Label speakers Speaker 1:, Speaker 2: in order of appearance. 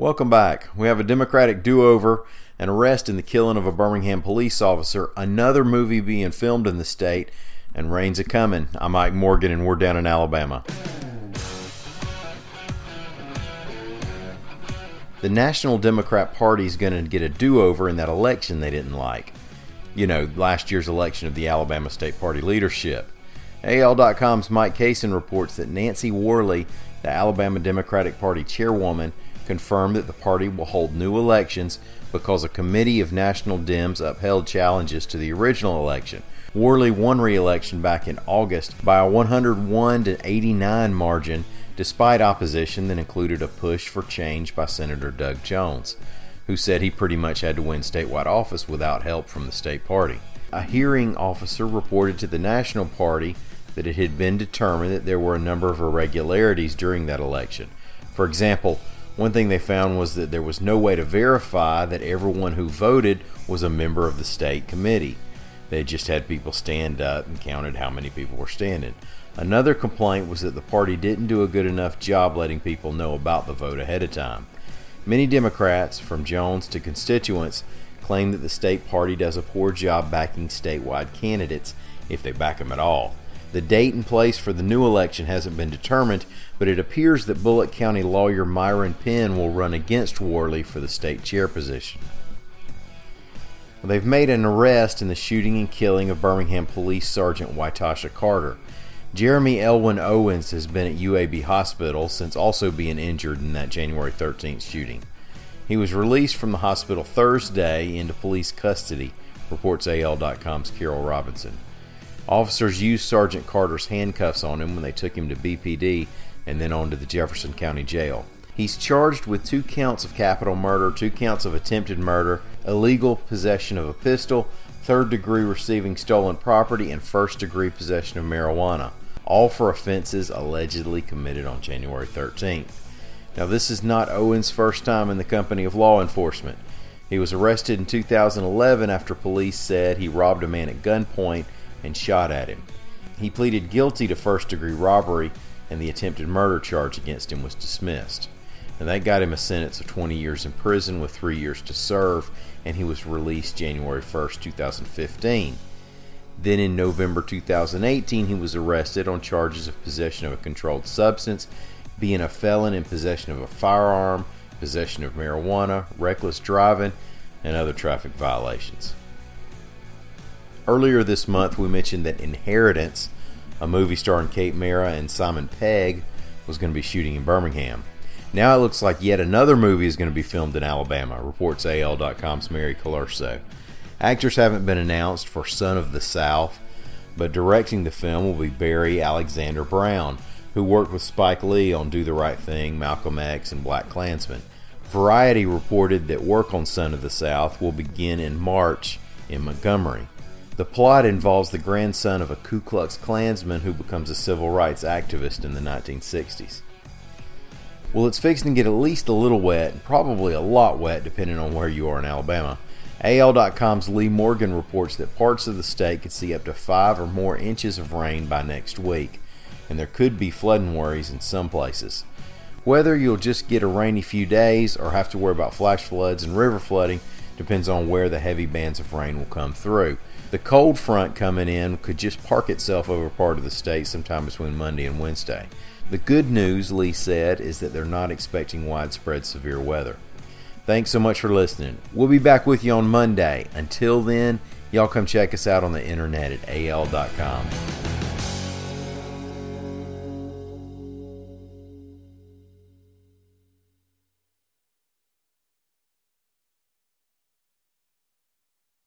Speaker 1: Welcome back. We have a Democratic do over, an arrest in the killing of a Birmingham police officer, another movie being filmed in the state, and rain's a coming. I'm Mike Morgan, and we're down in Alabama. The National Democrat Party is going to get a do over in that election they didn't like. You know, last year's election of the Alabama State Party leadership. AL.com's Mike Cason reports that Nancy Worley, the Alabama Democratic Party chairwoman, confirmed that the party will hold new elections because a committee of national Dems upheld challenges to the original election. Worley won re-election back in August by a 101 to 89 margin despite opposition that included a push for change by Senator Doug Jones, who said he pretty much had to win statewide office without help from the state party. A hearing officer reported to the National Party that it had been determined that there were a number of irregularities during that election. For example, one thing they found was that there was no way to verify that everyone who voted was a member of the state committee. They just had people stand up and counted how many people were standing. Another complaint was that the party didn't do a good enough job letting people know about the vote ahead of time. Many Democrats, from Jones to constituents, claim that the state party does a poor job backing statewide candidates, if they back them at all. The date and place for the new election hasn't been determined, but it appears that Bullock County lawyer Myron Penn will run against Worley for the state chair position. Well, they've made an arrest in the shooting and killing of Birmingham Police Sergeant Wytasha Carter. Jeremy Elwin Owens has been at UAB Hospital since also being injured in that January 13th shooting. He was released from the hospital Thursday into police custody, reports AL.com's Carol Robinson. Officers used Sergeant Carter's handcuffs on him when they took him to BPD and then on to the Jefferson County Jail. He's charged with two counts of capital murder, two counts of attempted murder, illegal possession of a pistol, third degree receiving stolen property, and first degree possession of marijuana, all for offenses allegedly committed on January 13th. Now, this is not Owen's first time in the company of law enforcement. He was arrested in 2011 after police said he robbed a man at gunpoint and shot at him. He pleaded guilty to first degree robbery, and the attempted murder charge against him was dismissed. And that got him a sentence of 20 years in prison with three years to serve, and he was released January 1st, 2015. Then in November 2018, he was arrested on charges of possession of a controlled substance, being a felon in possession of a firearm, possession of marijuana, reckless driving, and other traffic violations. Earlier this month, we mentioned that Inheritance, a movie starring Kate Mara and Simon Pegg, was going to be shooting in Birmingham. Now it looks like yet another movie is going to be filmed in Alabama, reports AL.com's Mary Colurso. Actors haven't been announced for Son of the South, but directing the film will be Barry Alexander Brown, who worked with Spike Lee on Do the Right Thing, Malcolm X, and Black Klansman. Variety reported that work on Son of the South will begin in March in Montgomery. The plot involves the grandson of a Ku Klux Klansman who becomes a civil rights activist in the 1960s. Well, it's fixing to get at least a little wet, and probably a lot wet depending on where you are in Alabama. AL.com's Leigh Morgan reports that parts of the state could see up to five or more inches of rain by next week, and there could be flooding worries in some places. Whether you'll just get a rainy few days or have to worry about flash floods and river flooding depends on where the heavy bands of rain will come through. The cold front coming in could just park itself over part of the state sometime between Monday and Wednesday. The good news, Leigh said, is that they're not expecting widespread severe weather. Thanks so much for listening. We'll be back with you on Monday. Until then, y'all come check us out on the internet at al.com.